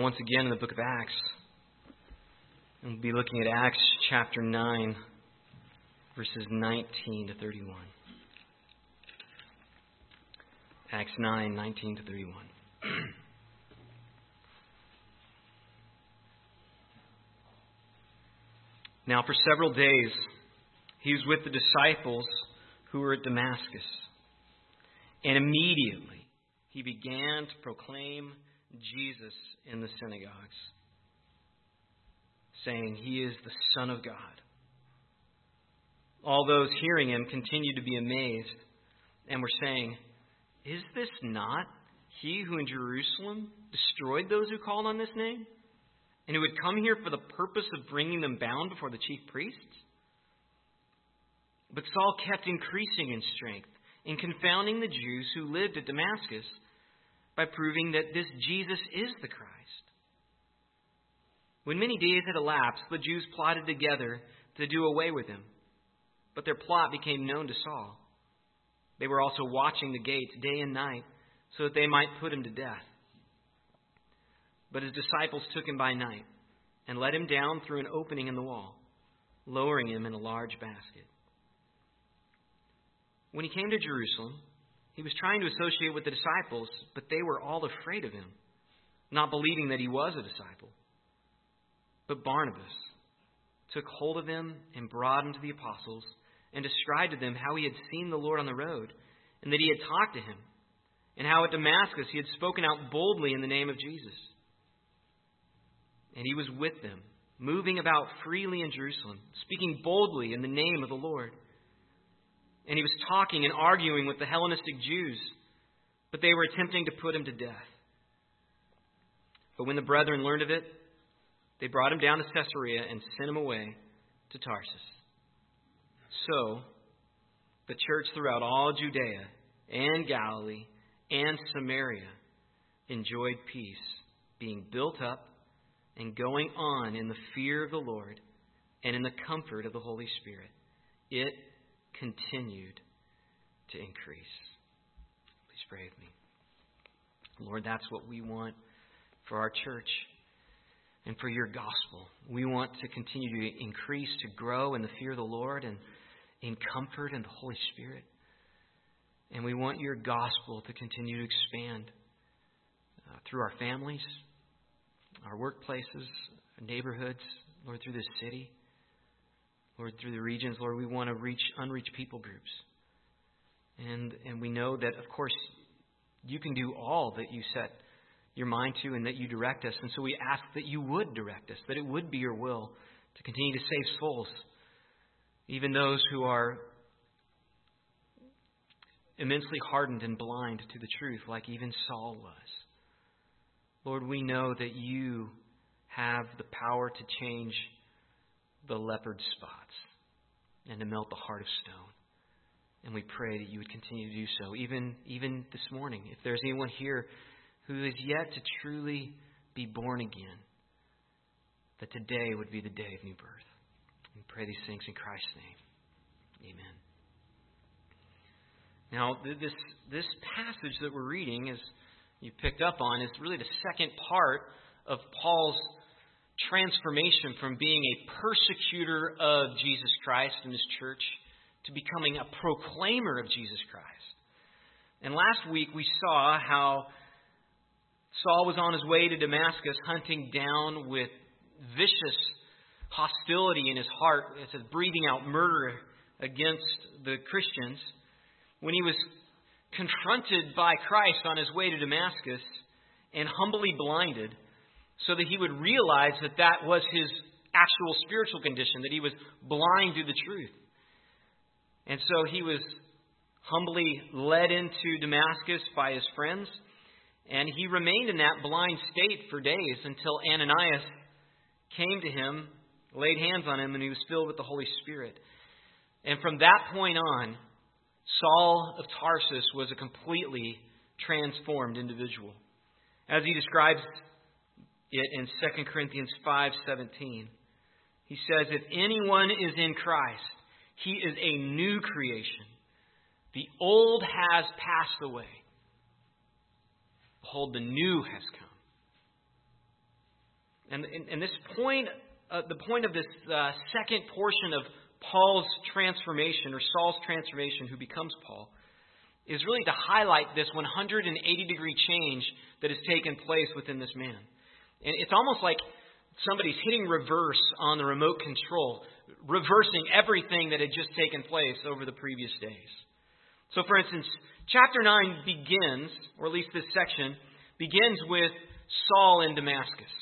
Once again in the book of Acts. We'll be looking at Acts chapter 9, verses 19 to 31. Acts 9, 19 to 31. now, for several days, he was with the disciples who were at Damascus. And immediately, he began to proclaim Jesus in the synagogues, saying, He is the Son of God. All those hearing him continued to be amazed and were saying, Is this not he who in Jerusalem destroyed those who called on this name? And who had come here for the purpose of bringing them bound before the chief priests? But Saul kept increasing in strength and confounding the Jews who lived at Damascus by proving that this Jesus is the Christ. When many days had elapsed, the Jews plotted together to do away with him. But their plot became known to Saul. They were also watching the gates day and night so that they might put him to death. But his disciples took him by night and let him down through an opening in the wall, lowering him in a large basket. When he came to Jerusalem, he was trying to associate with the disciples, but they were all afraid of him, not believing that he was a disciple. But Barnabas took hold of him and brought him to the apostles and described to them how he had seen the Lord on the road and that he had talked to him, and how at Damascus he had spoken out boldly in the name of Jesus. And he was with them, moving about freely in Jerusalem, speaking boldly in the name of the Lord and he was talking and arguing with the Hellenistic Jews, but they were attempting to put him to death. But when the brethren learned of it, they brought him down to Caesarea and sent him away to Tarsus. So, the church throughout all Judea and Galilee and Samaria enjoyed peace, being built up and going on in the fear of the Lord and in the comfort of the Holy Spirit. It continued to increase. Please pray with me. Lord, that's what we want for our church and for your gospel. We want to continue to increase, to grow in the fear of the Lord and in comfort and the Holy Spirit. And we want your gospel to continue to expand uh, through our families, our workplaces, our neighborhoods, Lord, through this city. Lord, through the regions, Lord, we want to reach unreached people groups. And, and we know that, of course, you can do all that you set your mind to and that you direct us. And so we ask that you would direct us, that it would be your will to continue to save souls, even those who are immensely hardened and blind to the truth, like even Saul was. Lord, we know that you have the power to change the leopard spots and to melt the heart of stone. And we pray that you would continue to do so, even, even this morning. If there's anyone here who is yet to truly be born again, that today would be the day of new birth. We pray these things in Christ's name. Amen. Now, this, this passage that we're reading, as you picked up on, is really the second part of Paul's transformation from being a persecutor of Jesus Christ and his church to becoming a proclaimer of Jesus Christ. And last week we saw how Saul was on his way to Damascus hunting down with vicious hostility in his heart, as breathing out murder against the Christians, when he was confronted by Christ on his way to Damascus and humbly blinded so that he would realize that that was his actual spiritual condition, that he was blind to the truth. And so he was humbly led into Damascus by his friends, and he remained in that blind state for days until Ananias came to him, laid hands on him, and he was filled with the Holy Spirit. And from that point on, Saul of Tarsus was a completely transformed individual. As he describes it in 2 Corinthians 5:17. He says, "If anyone is in Christ, he is a new creation. The old has passed away. Behold, the new has come." And, and, and this point, uh, the point of this uh, second portion of Paul's transformation, or Saul's transformation, who becomes Paul, is really to highlight this 180 degree change that has taken place within this man. And it's almost like somebody's hitting reverse on the remote control, reversing everything that had just taken place over the previous days. So, for instance, chapter 9 begins, or at least this section, begins with Saul in Damascus.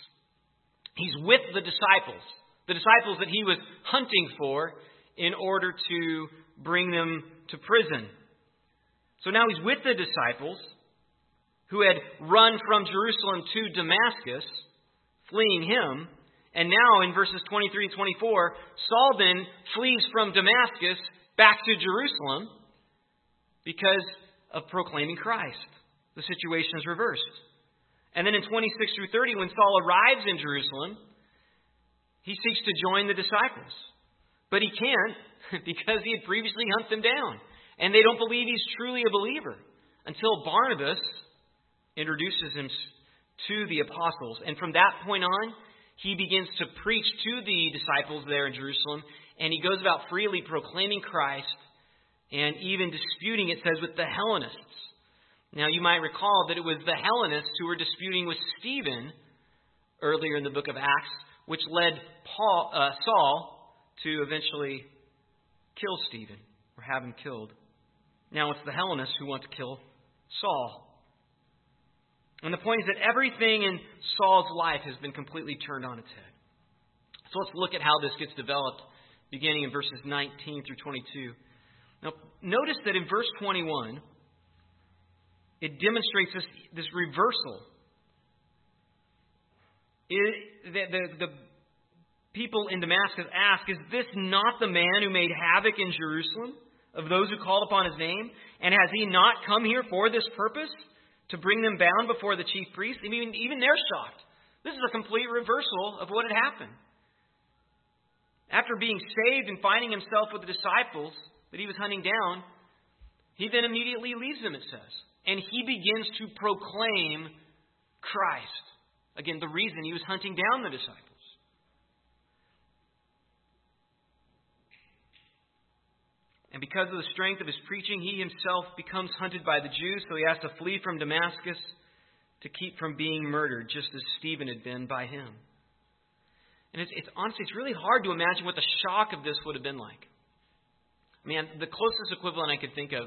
He's with the disciples, the disciples that he was hunting for in order to bring them to prison. So now he's with the disciples who had run from Jerusalem to Damascus, fleeing him. And now in verses 23 and 24, Saul then flees from Damascus back to Jerusalem because of proclaiming Christ. The situation is reversed. And then in 26 through 30, when Saul arrives in Jerusalem, he seeks to join the disciples. But he can't because he had previously hunted them down. And they don't believe he's truly a believer until Barnabas introduces him to the apostles. And from that point on, he begins to preach to the disciples there in Jerusalem, and he goes about freely proclaiming Christ and even disputing, it says, with the Hellenists. Now, you might recall that it was the Hellenists who were disputing with Stephen earlier in the book of Acts, which led Paul, uh, Saul to eventually kill Stephen or have him killed. Now it's the Hellenists who want to kill Saul. And the point is that everything in Saul's life has been completely turned on its head. So let's look at how this gets developed, beginning in verses 19 through 22. Now, notice that in verse 21, it demonstrates this, this reversal. It, the, the, the people in Damascus ask, Is this not the man who made havoc in Jerusalem? of those who call upon his name? And has he not come here for this purpose? To bring them bound before the chief priests? I mean, even they're shocked. This is a complete reversal of what had happened. After being saved and finding himself with the disciples that he was hunting down, he then immediately leaves them, it says. And he begins to proclaim Christ. Again, the reason he was hunting down the disciples. And because of the strength of his preaching, he himself becomes hunted by the Jews, so he has to flee from Damascus to keep from being murdered, just as Stephen had been by him. And it's, it's honestly, it's really hard to imagine what the shock of this would have been like. I mean, the closest equivalent I could think of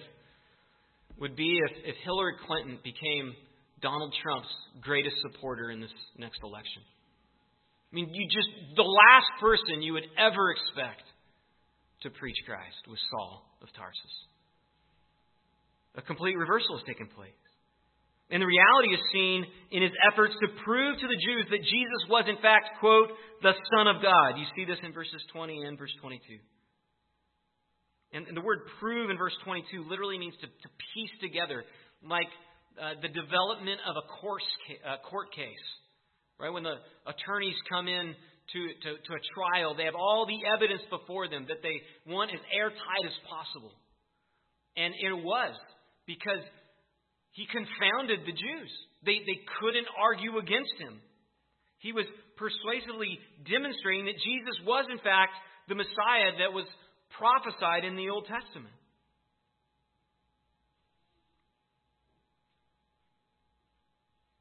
would be if, if Hillary Clinton became Donald Trump's greatest supporter in this next election. I mean, you just, the last person you would ever expect to preach Christ was Saul of Tarsus. A complete reversal has taken place. And the reality is seen in his efforts to prove to the Jews that Jesus was, in fact, quote, the Son of God. You see this in verses 20 and verse 22. And, the word prove in verse 22 literally means to, to piece together, like uh, the development of a course, uh, court case. Right? When the attorneys come in to, to, to a trial. They have all the evidence before them that they want as airtight as possible. And it was because he confounded the Jews. They, they couldn't argue against him. He was persuasively demonstrating that Jesus was, in fact, the Messiah that was prophesied in the Old Testament.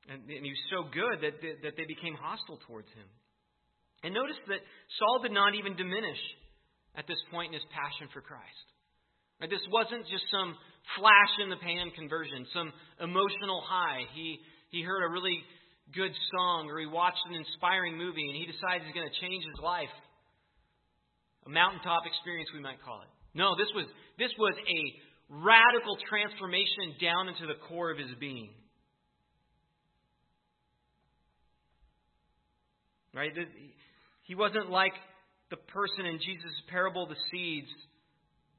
And, and he was so good that, that they became hostile towards him. And notice that Saul did not even diminish at this point in his passion for Christ. Right? This wasn't just some flash in the pan conversion, some emotional high. He, he heard a really good song or he watched an inspiring movie and he decides he's going to change his life. A mountaintop experience, we might call it. No, this was, this was a radical transformation down into the core of his being. Right? He wasn't like the person in Jesus' parable, the seeds.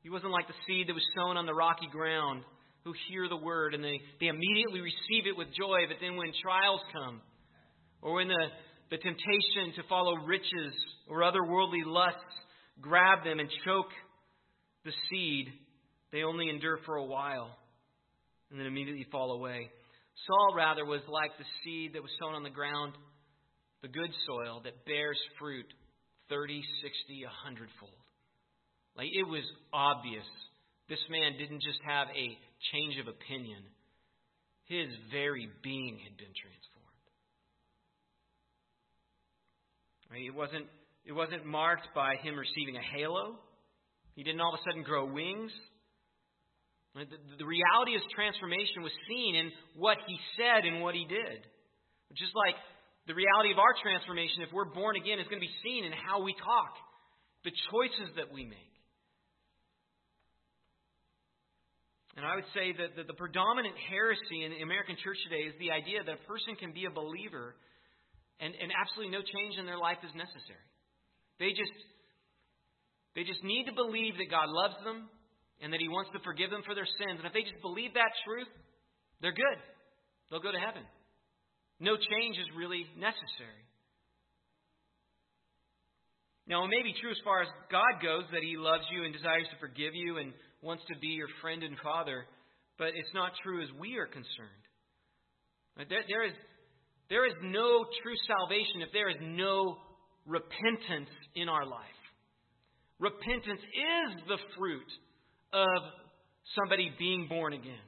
He wasn't like the seed that was sown on the rocky ground who hear the word and they, they immediately receive it with joy, but then when trials come, or when the, the temptation to follow riches or other worldly lusts grab them and choke the seed, they only endure for a while and then immediately fall away. Saul, rather, was like the seed that was sown on the ground the good soil that bears fruit 30, 60, 100 fold. Like it was obvious this man didn't just have a change of opinion, his very being had been transformed. Right? It wasn't it wasn't marked by him receiving a halo. He didn't all of a sudden grow wings. The, the reality of transformation was seen in what he said and what he did. Just like the reality of our transformation, if we're born again, is going to be seen in how we talk, the choices that we make. And I would say that the, predominant heresy in the American church today is the idea that a person can be a believer and, and absolutely no change in their life is necessary. They just they just need to believe that God loves them and that He wants to forgive them for their sins. And if they just believe that truth, they're good. They'll go to heaven. No change is really necessary. Now, it may be true as far as God goes that He loves you and desires to forgive you and wants to be your friend and father, but it's not true as we are concerned. There, there, is, there is no true salvation if there is no repentance in our life. Repentance is the fruit of somebody being born again.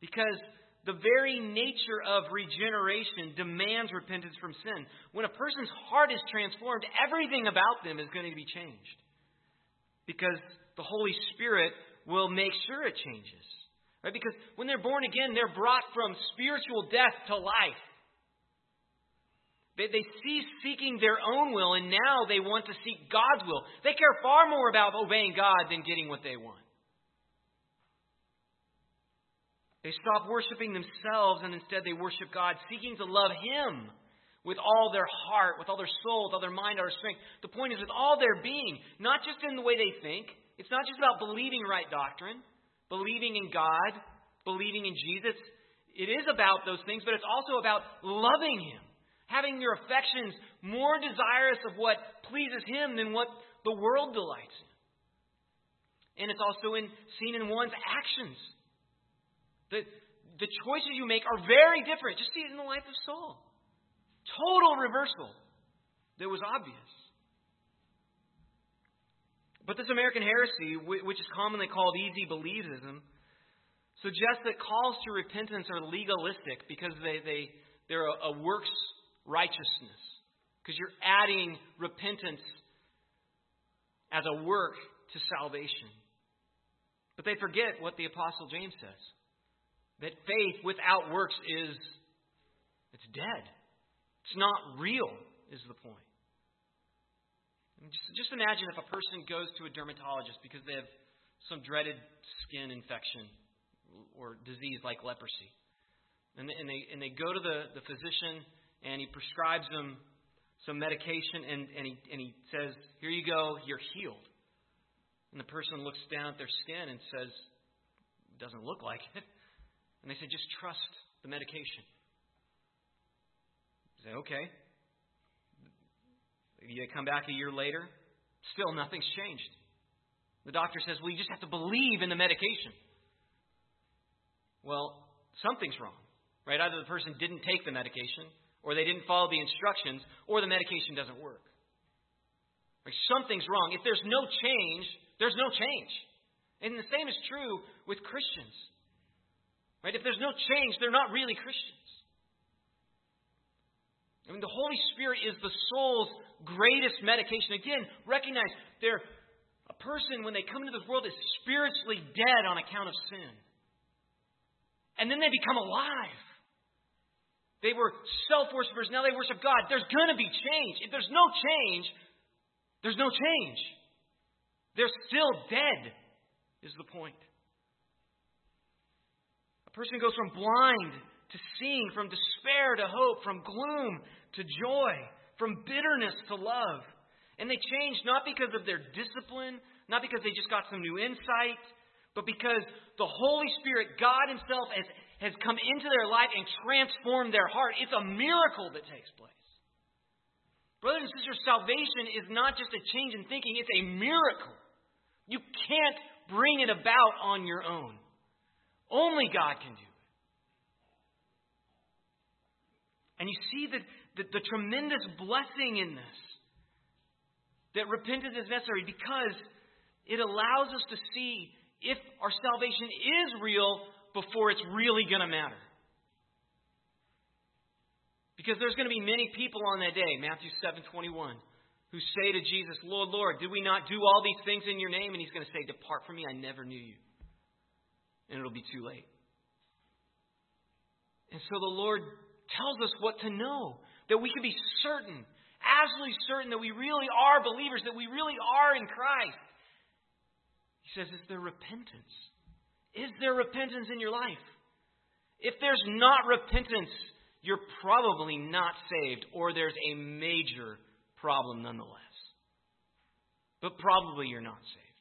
Because the very nature of regeneration demands repentance from sin. When a person's heart is transformed, everything about them is going to be changed. Because the Holy Spirit will make sure it changes. Right? Because when they're born again, they're brought from spiritual death to life. They, they cease seeking their own will, and now they want to seek God's will. They care far more about obeying God than getting what they want. They stop worshiping themselves, and instead they worship God, seeking to love Him with all their heart, with all their soul, with all their mind, all their strength. The point is, with all their being, not just in the way they think. It's not just about believing right doctrine, believing in God, believing in Jesus. It is about those things, but it's also about loving Him having your affections more desirous of what pleases Him than what the world delights in. And it's also in, seen in one's actions. The, the choices you make are very different. Just see it in the life of Saul. Total reversal that was obvious. But this American heresy, which is commonly called easy believism, suggests that calls to repentance are legalistic because they, they, they're a, a works righteousness. Because you're adding repentance as a work to salvation. But they forget what the apostle James says. That faith without works is it's dead. It's not real is the point. Just, just imagine if a person goes to a dermatologist because they have some dreaded skin infection or disease like leprosy. And they, and they, and they go to the, the physician and he prescribes them some medication and, and, he, and he says, Here you go, you're healed. And the person looks down at their skin and says, Doesn't look like it. And they say, Just trust the medication. You say, Okay. You come back a year later, still nothing's changed. The doctor says, Well, you just have to believe in the medication. Well, something's wrong, right? Either the person didn't take the medication, or they didn't follow the instructions, or the medication doesn't work. Like something's wrong. If there's no change, there's no change. And the same is true with Christians. Right? If there's no change, they're not really Christians. I mean, the Holy Spirit is the soul's greatest medication. Again, recognize they're a person, when they come into this world, is spiritually dead on account of sin. And then they become alive. They were self worshippers. Now they worship God. There's going to be change. If there's no change, there's no change. They're still dead, is the point. A person goes from blind to seeing, from despair to hope, from gloom to joy, from bitterness to love. And they change not because of their discipline, not because they just got some new insight, but because the Holy Spirit, God Himself, has has come into their life and transformed their heart. It's a miracle that takes place. Brothers and sisters, salvation is not just a change in thinking, it's a miracle. You can't bring it about on your own. Only God can do it. And you see that the, the tremendous blessing in this. That repentance is necessary because it allows us to see if our salvation is real before it's really going to matter. Because there's going to be many people on that day, Matthew 7:21, who say to Jesus, "Lord, Lord, did we not do all these things in your name?" And he's going to say, "Depart from me, I never knew you." And it'll be too late. And so the Lord tells us what to know, that we can be certain, absolutely certain that we really are believers, that we really are in Christ. He says, Is there repentance? Is there repentance in your life? If there's not repentance, you're probably not saved, or there's a major problem nonetheless. But probably you're not saved.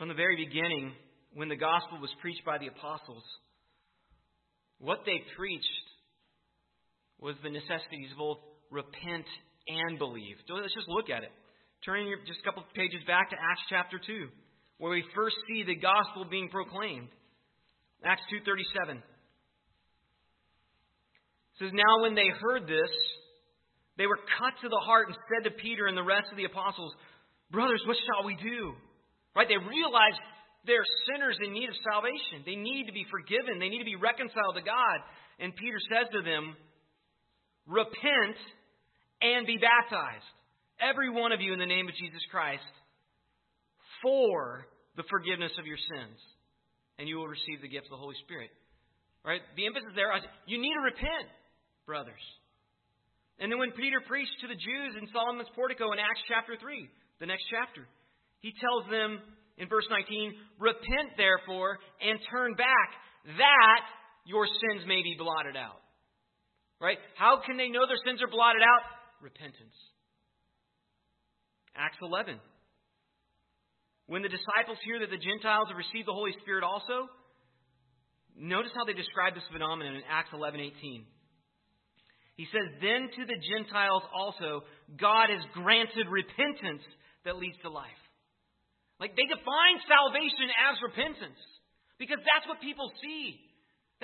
From the very beginning, when the gospel was preached by the apostles, what they preached was the necessities of both repent and believe. So let's just look at it. Turning just a couple pages back to Acts chapter 2, where we first see the gospel being proclaimed. Acts 2:37 says, "Now when they heard this, they were cut to the heart and said to Peter and the rest of the apostles, "Brothers, what shall we do?" Right? They realize they're sinners in need of salvation. They need to be forgiven. They need to be reconciled to God. And Peter says to them, Repent and be baptized, every one of you, in the name of Jesus Christ, for the forgiveness of your sins, and you will receive the gift of the Holy Spirit. Right? The emphasis there is you need to repent, brothers. And then when Peter preached to the Jews in Solomon's portico in Acts chapter 3, the next chapter, he tells them in verse 19, Repent therefore and turn back, that your sins may be blotted out. Right? How can they know their sins are blotted out? Repentance. Acts 11. When the disciples hear that the Gentiles have received the Holy Spirit also, notice how they describe this phenomenon in Acts 11 18. He says, Then to the Gentiles also, God has granted repentance that leads to life. Like they define salvation as repentance because that's what people see.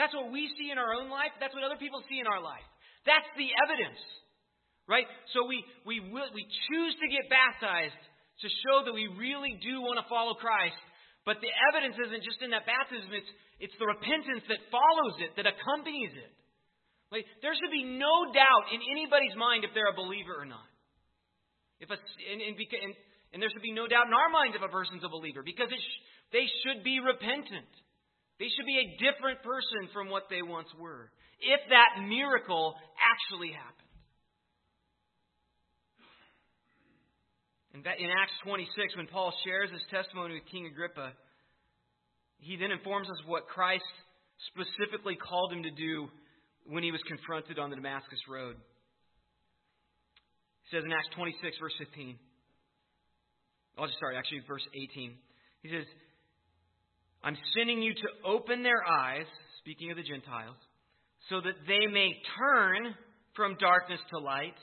That's what we see in our own life. That's what other people see in our life. That's the evidence, right? So we we will, we choose to get baptized to show that we really do want to follow Christ. But the evidence isn't just in that baptism; it's it's the repentance that follows it, that accompanies it. Like there should be no doubt in anybody's mind if they're a believer or not. If a, and, and, and and there should be no doubt in our minds if a person's a believer because sh- they should be repentant. They should be a different person from what they once were if that miracle actually happened. In, in Acts 26, when Paul shares his testimony with King Agrippa, he then informs us what Christ specifically called him to do when he was confronted on the Damascus Road. He says in Acts 26, verse 15. Oh, sorry, actually, verse 18. He says, I'm sending you to open their eyes, speaking of the Gentiles, so that they may turn from darkness to light,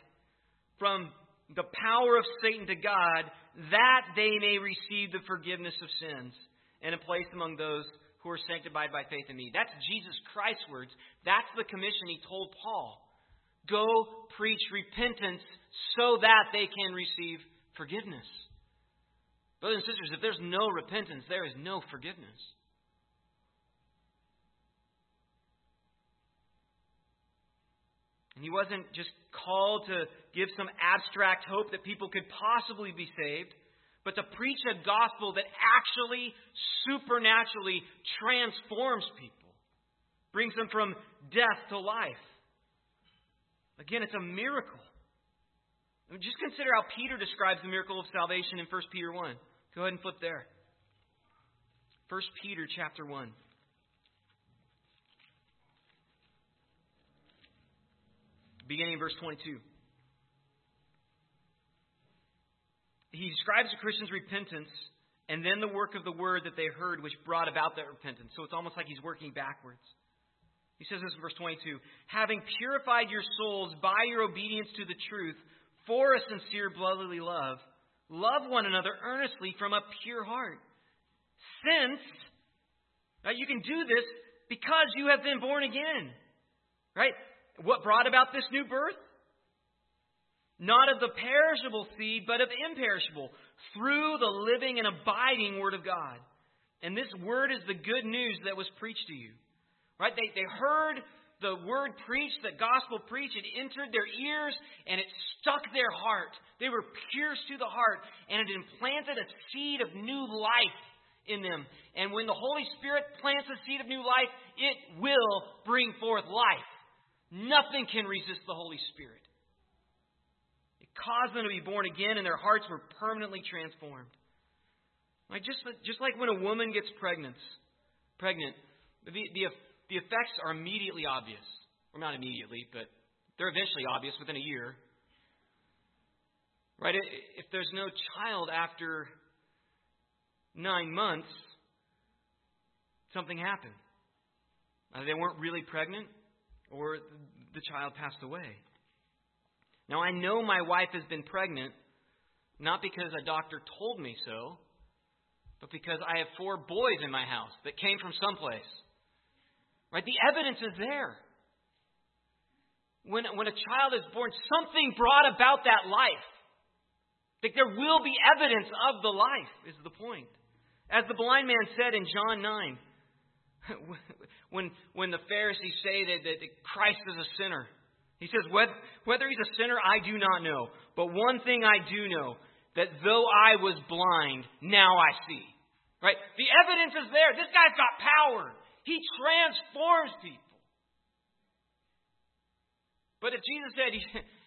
from the power of Satan to God, that they may receive the forgiveness of sins and a place among those who are sanctified by faith in me. That's Jesus Christ's words. That's the commission he told Paul. Go preach repentance so that they can receive forgiveness. Brothers and sisters, if there's no repentance, there is no forgiveness. And he wasn't just called to give some abstract hope that people could possibly be saved, but to preach a gospel that actually supernaturally transforms people, brings them from death to life. Again, it's a miracle. I mean, just consider how Peter describes the miracle of salvation in 1 Peter 1. Go ahead and flip there. 1 Peter chapter 1. Beginning in verse 22. He describes the Christian's repentance and then the work of the word that they heard, which brought about that repentance. So it's almost like he's working backwards. He says this in verse 22 Having purified your souls by your obedience to the truth for a sincere brotherly love, Love one another earnestly from a pure heart. Since? You can do this because you have been born again. Right? What brought about this new birth? Not of the perishable seed, but of imperishable, through the living and abiding Word of God. And this Word is the good news that was preached to you. Right? They, they heard the Word preached, the gospel preached, it entered their ears, and it stuck their heart. They were pierced to the heart, and it implanted a seed of new life in them. And when the Holy Spirit plants a seed of new life, it will bring forth life. Nothing can resist the Holy Spirit. It caused them to be born again, and their hearts were permanently transformed. Like just, just like when a woman gets pregnant, pregnant, the, the, the effects are immediately obvious. Or not immediately, but they're eventually obvious within a year. Right? If there's no child after nine months, something happened. Either they weren't really pregnant, or the child passed away. Now, I know my wife has been pregnant, not because a doctor told me so, but because I have four boys in my house that came from someplace. Right? The evidence is there. When, when a child is born, something brought about that life. Like there will be evidence of the life, is the point. As the blind man said in John 9, when, when the Pharisees say that, that Christ is a sinner. He says, whether, whether he's a sinner, I do not know. But one thing I do know, that though I was blind, now I see. Right? The evidence is there. This guy's got power. He transforms people. But if Jesus said,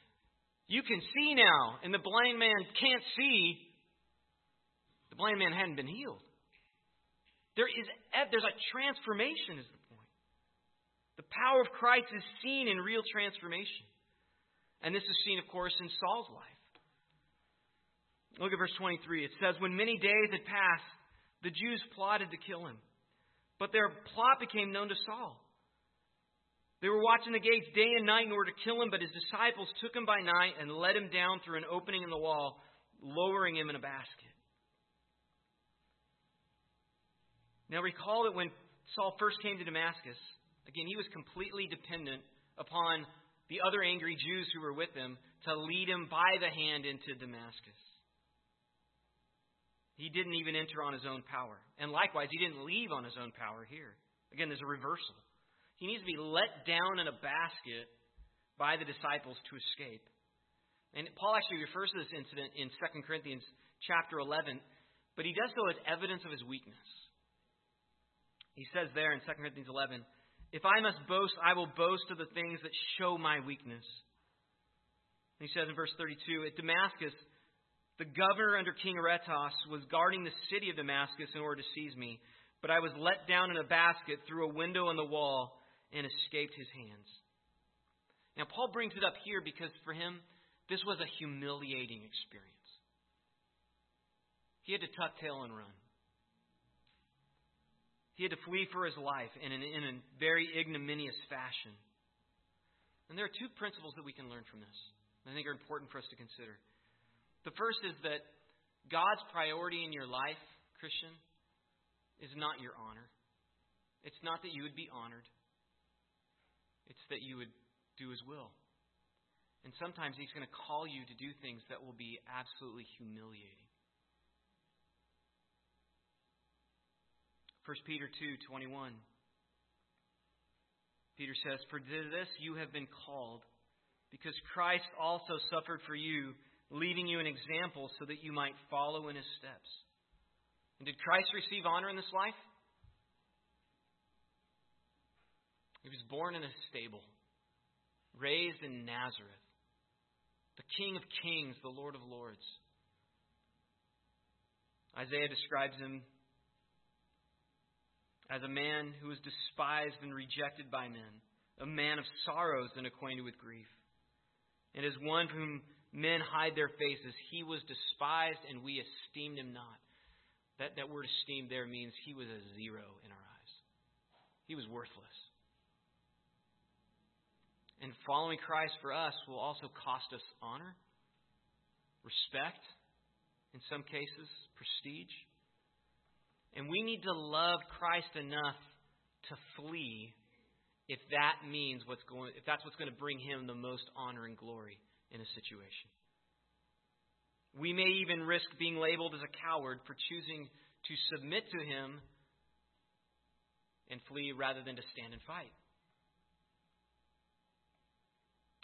You can see now, and the blind man can't see, the blind man hadn't been healed. There is there's a transformation, is the point. The power of Christ is seen in real transformation. And this is seen, of course, in Saul's life. Look at verse 23. It says, When many days had passed, the Jews plotted to kill him. But their plot became known to Saul. They were watching the gates day and night in order to kill him, but his disciples took him by night and let him down through an opening in the wall, lowering him in a basket. Now recall that when Saul first came to Damascus, again, he was completely dependent upon the other angry Jews who were with him to lead him by the hand into Damascus. He didn't even enter on his own power. And likewise, he didn't leave on his own power here. Again, there's a reversal. He needs to be let down in a basket by the disciples to escape. And Paul actually refers to this incident in 2 Corinthians chapter 11, but he does so as evidence of his weakness. He says there in 2 Corinthians 11, If I must boast, I will boast of the things that show my weakness. And he says in verse 32, At Damascus, the governor under King Aretas was guarding the city of Damascus in order to seize me, but I was let down in a basket through a window in the wall and escaped his hands. Now, Paul brings it up here because for him, this was a humiliating experience. He had to tuck tail and run. He had to flee for his life in, an, in a very ignominious fashion. And there are two principles that we can learn from this that I think are important for us to consider. The first is that God's priority in your life, Christian, is not your honor. It's not that you would be honored, it's that you would do His will. And sometimes He's going to call you to do things that will be absolutely humiliating. 1 Peter 2:21 Peter says, "For this you have been called, because Christ also suffered for you, leaving you an example so that you might follow in his steps." And did Christ receive honor in this life? He was born in a stable, raised in Nazareth, the King of Kings, the Lord of Lords. Isaiah describes him as a man who was despised and rejected by men, a man of sorrows and acquainted with grief. And as one whom men hide their faces, he was despised and we esteemed him not. That, that word esteemed there means he was a zero in our eyes. He was worthless. And following Christ for us will also cost us honor, respect, in some cases, prestige. And we need to love Christ enough to flee if that means what's going if that's what's going to bring him the most honor and glory in a situation. We may even risk being labeled as a coward for choosing to submit to him and flee rather than to stand and fight.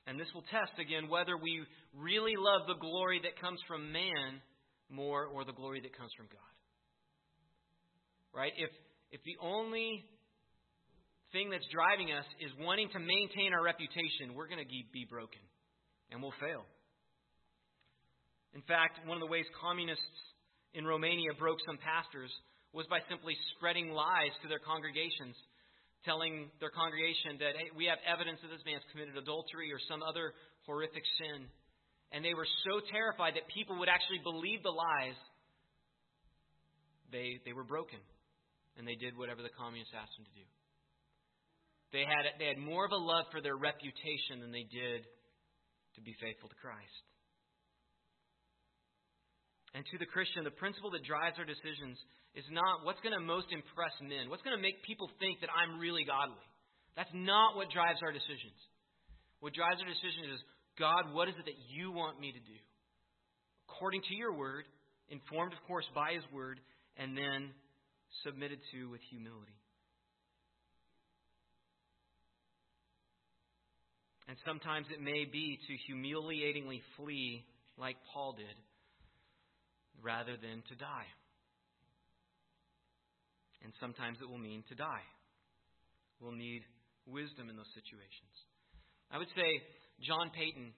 And this will test again whether we really love the glory that comes from man more or the glory that comes from God. Right? If if the only thing that's driving us is wanting to maintain our reputation, we're going to be broken and we'll fail. In fact, one of the ways communists in Romania broke some pastors was by simply spreading lies to their congregations, telling their congregation that hey, we have evidence that this man's committed adultery or some other horrific sin. And they were so terrified that people would actually believe the lies, they, they were broken. And they did whatever the communists asked them to do. They had, they had more of a love for their reputation than they did to be faithful to Christ. And to the Christian, the principle that drives our decisions is not what's going to most impress men, what's going to make people think that I'm really godly. That's not what drives our decisions. What drives our decisions is God, what is it that you want me to do? According to your word, informed, of course, by his word, and then submitted to with humility. And sometimes it may be to humiliatingly flee like Paul did rather than to die. And sometimes it will mean to die. We'll need wisdom in those situations. I would say John Paton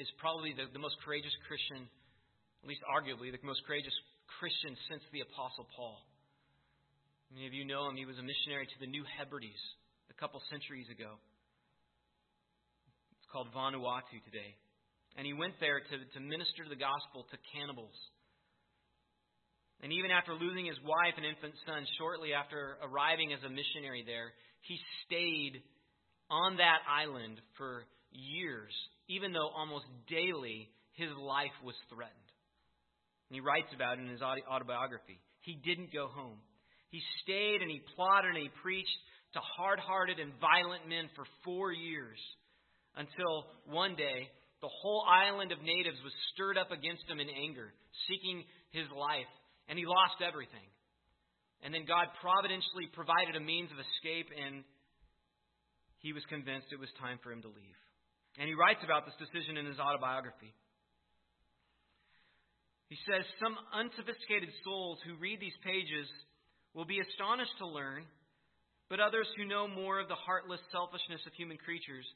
is probably the, the most courageous Christian, at least arguably the most courageous Christian since the Apostle Paul. Many of you know him. He was a missionary to the New Hebrides a couple centuries ago. Called Vanuatu today. And he went there to, to minister the gospel to cannibals. And even after losing his wife and infant son shortly after arriving as a missionary there, he stayed on that island for years, even though almost daily his life was threatened. And he writes about it in his autobiography. He didn't go home. He stayed and he plotted and he preached to hard hearted and violent men for four years until one day the whole island of natives was stirred up against him in anger, seeking his life, and he lost everything. And then God providentially provided a means of escape, and he was convinced it was time for him to leave. And he writes about this decision in his autobiography. He says, Some unsophisticated souls who read these pages will be astonished to learn, but others who know more of the heartless selfishness of human creatures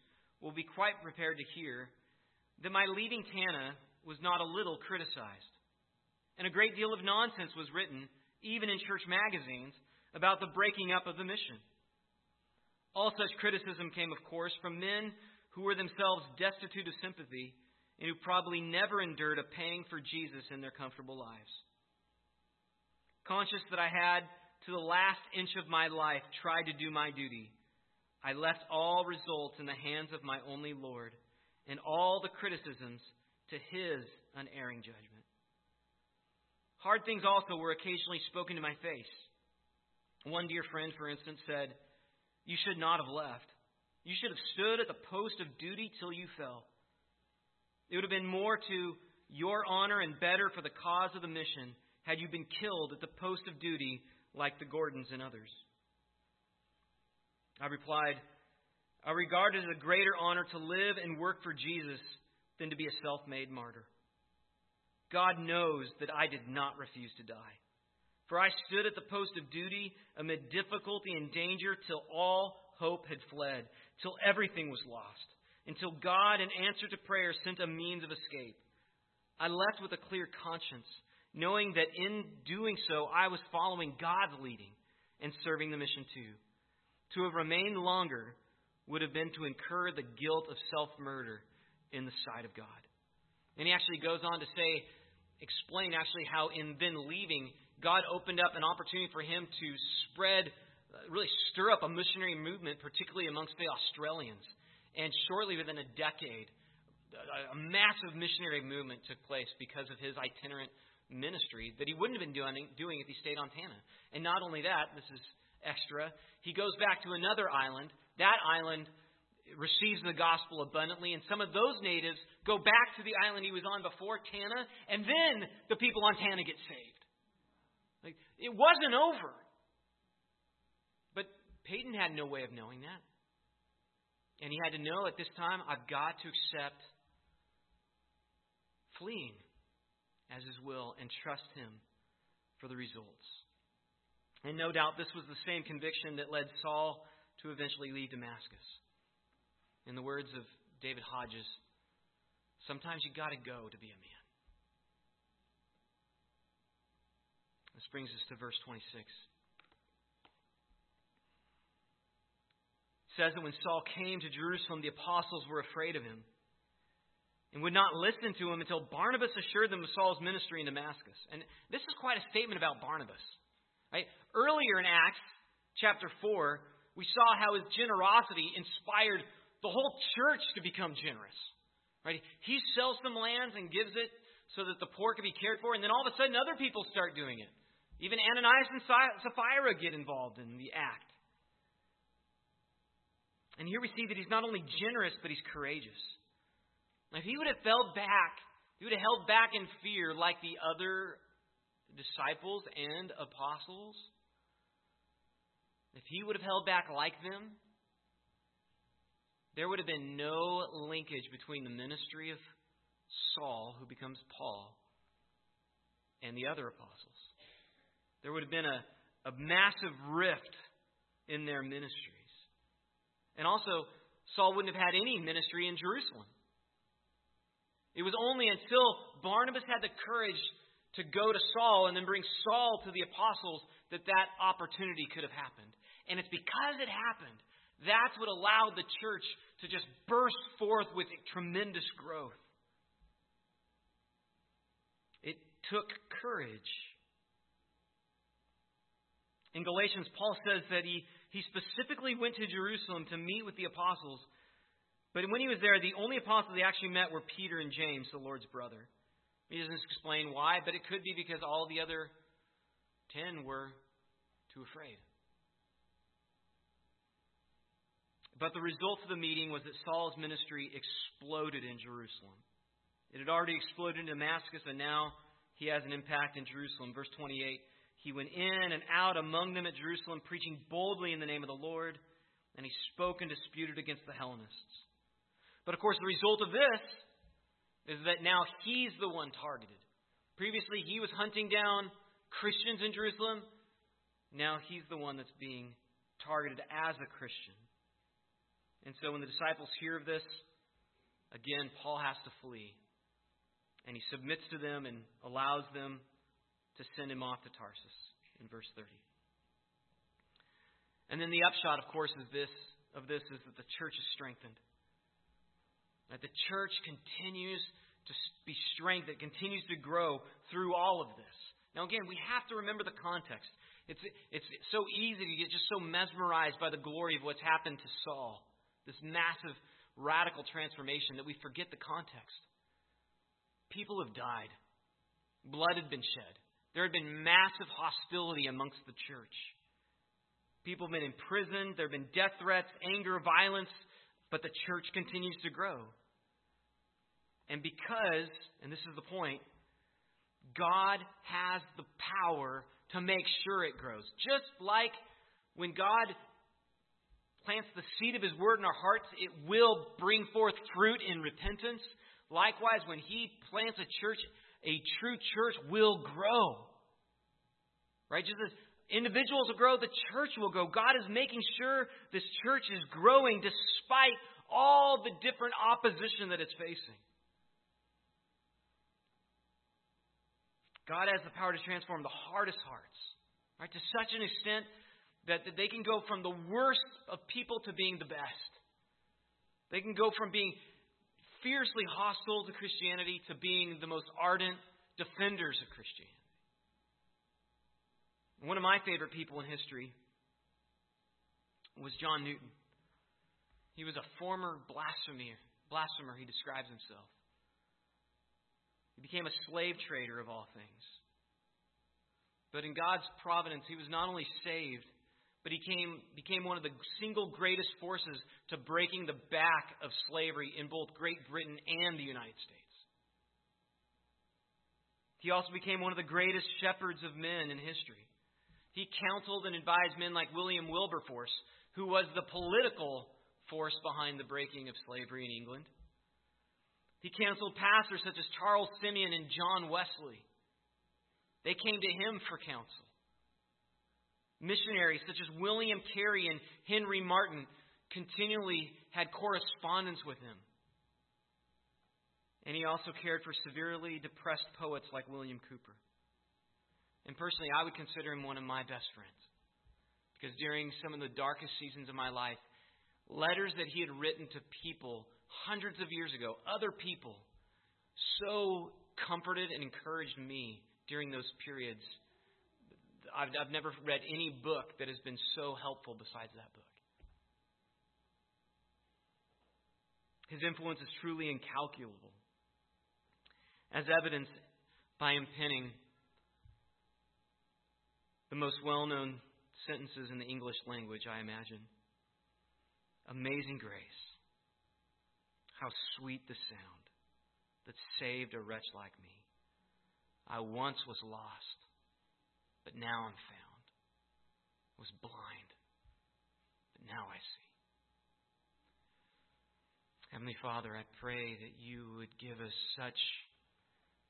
will be quite prepared to hear that my leaving Tanna was not a little criticized. And a great deal of nonsense was written, even in church magazines, about the breaking up of the mission. All such criticism came, of course, from men who were themselves destitute of sympathy and who probably never endured a pang for Jesus in their comfortable lives. Conscious that I had, to the last inch of my life, tried to do my duty, I left all results in the hands of my only Lord and all the criticisms to his unerring judgment. Hard things also were occasionally spoken to my face. One dear friend, for instance, said, You should not have left. You should have stood at the post of duty till you fell. It would have been more to your honor and better for the cause of the mission had you been killed at the post of duty like the Gordons and others. I replied, I regard it as a greater honor to live and work for Jesus than to be a self made martyr. God knows that I did not refuse to die. For I stood at the post of duty amid difficulty and danger till all hope had fled, till everything was lost, until God, in answer to prayer, sent a means of escape. I left with a clear conscience, knowing that in doing so I was following God's leading and serving the mission too. To have remained longer would have been to incur the guilt of self murder in the sight of God. And he actually goes on to say, explain actually how in then leaving, God opened up an opportunity for him to spread, uh, really stir up a missionary movement, particularly amongst the Australians. And shortly within a decade, a massive missionary movement took place because of his itinerant ministry that he wouldn't have been doing, doing if he stayed on Tanna. And not only that, this is extra, he goes back to another island. That island receives the gospel abundantly, and some of those natives go back to the island he was on before, Tanna, and then the people on Tanna get saved. Like, it wasn't over. But Paton had no way of knowing that. And he had to know at this time, I've got to accept fleeing as his will and trust him for the results. And no doubt this was the same conviction that led Saul to eventually leave Damascus. In the words of David Hodges, sometimes you got to go to be a man. This brings us to verse 26. It says that when Saul came to Jerusalem, the apostles were afraid of him and would not listen to him until Barnabas assured them of Saul's ministry in Damascus. And this is quite a statement about Barnabas. Right? Earlier in Acts chapter 4, we saw how his generosity inspired the whole church to become generous. Right? He sells some lands and gives it so that the poor can be cared for, and then all of a sudden other people start doing it. Even Ananias and Sapphira get involved in the act. And here we see that he's not only generous, but he's courageous. Now, if he would have fell back, he would have held back in fear like the other disciples and apostles, if he would have held back like them, there would have been no linkage between the ministry of Saul, who becomes Paul, and the other apostles. There would have been a, a massive rift in their ministries. And also, Saul wouldn't have had any ministry in Jerusalem. It was only until Barnabas had the courage to go to Saul and then bring Saul to the apostles that that opportunity could have happened. And it's because it happened that's what allowed the church to just burst forth with tremendous growth. It took courage. In Galatians, Paul says that he, he specifically went to Jerusalem to meet with the apostles. But when he was there, the only apostles he actually met were Peter and James, the Lord's brother. He doesn't explain why, but it could be because all the other ten were too afraid. But the result of the meeting was that Saul's ministry exploded in Jerusalem. It had already exploded in Damascus, and now he has an impact in Jerusalem. Verse 28 He went in and out among them at Jerusalem, preaching boldly in the name of the Lord, and he spoke and disputed against the Hellenists. But of course, the result of this is that now he's the one targeted. Previously, he was hunting down Christians in Jerusalem. Now he's the one that's being targeted as a Christian. And so when the disciples hear of this, again, Paul has to flee. And he submits to them and allows them to send him off to Tarsus in verse 30. And then the upshot, of course, is this, of this is that the church is strengthened. That the church continues to be strengthened, it continues to grow through all of this. Now, again, we have to remember the context. It's, it's so easy to get just so mesmerized by the glory of what's happened to Saul this massive, radical transformation that we forget the context. People have died, blood had been shed, there had been massive hostility amongst the church. People have been imprisoned, there have been death threats, anger, violence, but the church continues to grow. And because, and this is the point, God has the power to make sure it grows. Just like when God plants the seed of His Word in our hearts, it will bring forth fruit in repentance. Likewise, when He plants a church, a true church will grow. Right? Just as individuals will grow, the church will grow. God is making sure this church is growing despite all the different opposition that it's facing. God has the power to transform the hardest hearts, right? To such an extent that that they can go from the worst of people to being the best. They can go from being fiercely hostile to Christianity to being the most ardent defenders of Christianity. One of my favorite people in history was John Newton. He was a former blasphemer, blasphemer, he describes himself. He became a slave trader of all things. But in God's providence, he was not only saved, but he came, became one of the single greatest forces to breaking the back of slavery in both Great Britain and the United States. He also became one of the greatest shepherds of men in history. He counseled and advised men like William Wilberforce, who was the political force behind the breaking of slavery in England. He canceled pastors such as Charles Simeon and John Wesley. They came to him for counsel. Missionaries such as William Carey and Henry Martyn continually had correspondence with him. And he also cared for severely depressed poets like William Cowper. And personally, I would consider him one of my best friends. Because during some of the darkest seasons of my life, letters that he had written to people hundreds of years ago, other people, so comforted and encouraged me during those periods. I've, I've never read any book that has been so helpful besides that book. His influence is truly incalculable, as evidenced by him penning the most well known sentences in the English language, I imagine. Amazing grace. How sweet the sound that saved a wretch like me. I once was lost, but now I'm found. Was blind, but now I see. Heavenly Father, I pray that you would give us such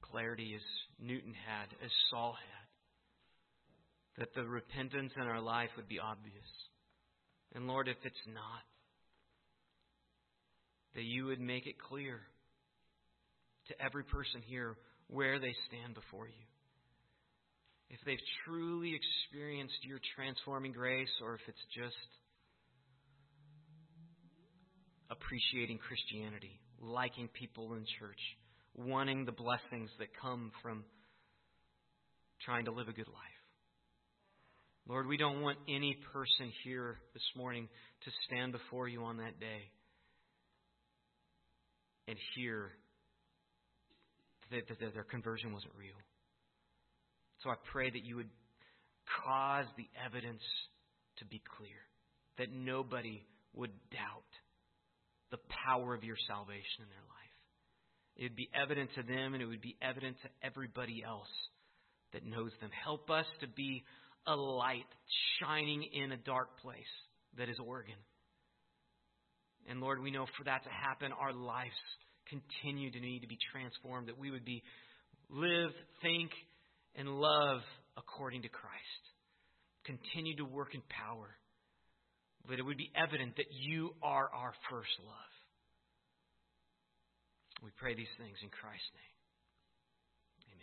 clarity as Newton had, as Saul had, that the repentance in our life would be obvious. And Lord, if it's not, that you would make it clear to every person here where they stand before you. If they've truly experienced your transforming grace or if it's just appreciating Christianity, liking people in church, wanting the blessings that come from trying to live a good life. Lord, we don't want any person here this morning to stand before you on that day and hear that, their conversion wasn't real. So I pray that you would cause the evidence to be clear, that nobody would doubt the power of your salvation in their life. It would be evident to them and it would be evident to everybody else that knows them. Help us to be a light shining in a dark place that is Oregon. And Lord, we know for that to happen, our lives continue to need to be transformed, that we would be live, think, and love according to Christ. Continue to work in power. That it would be evident that you are our first love. We pray these things in Christ's name.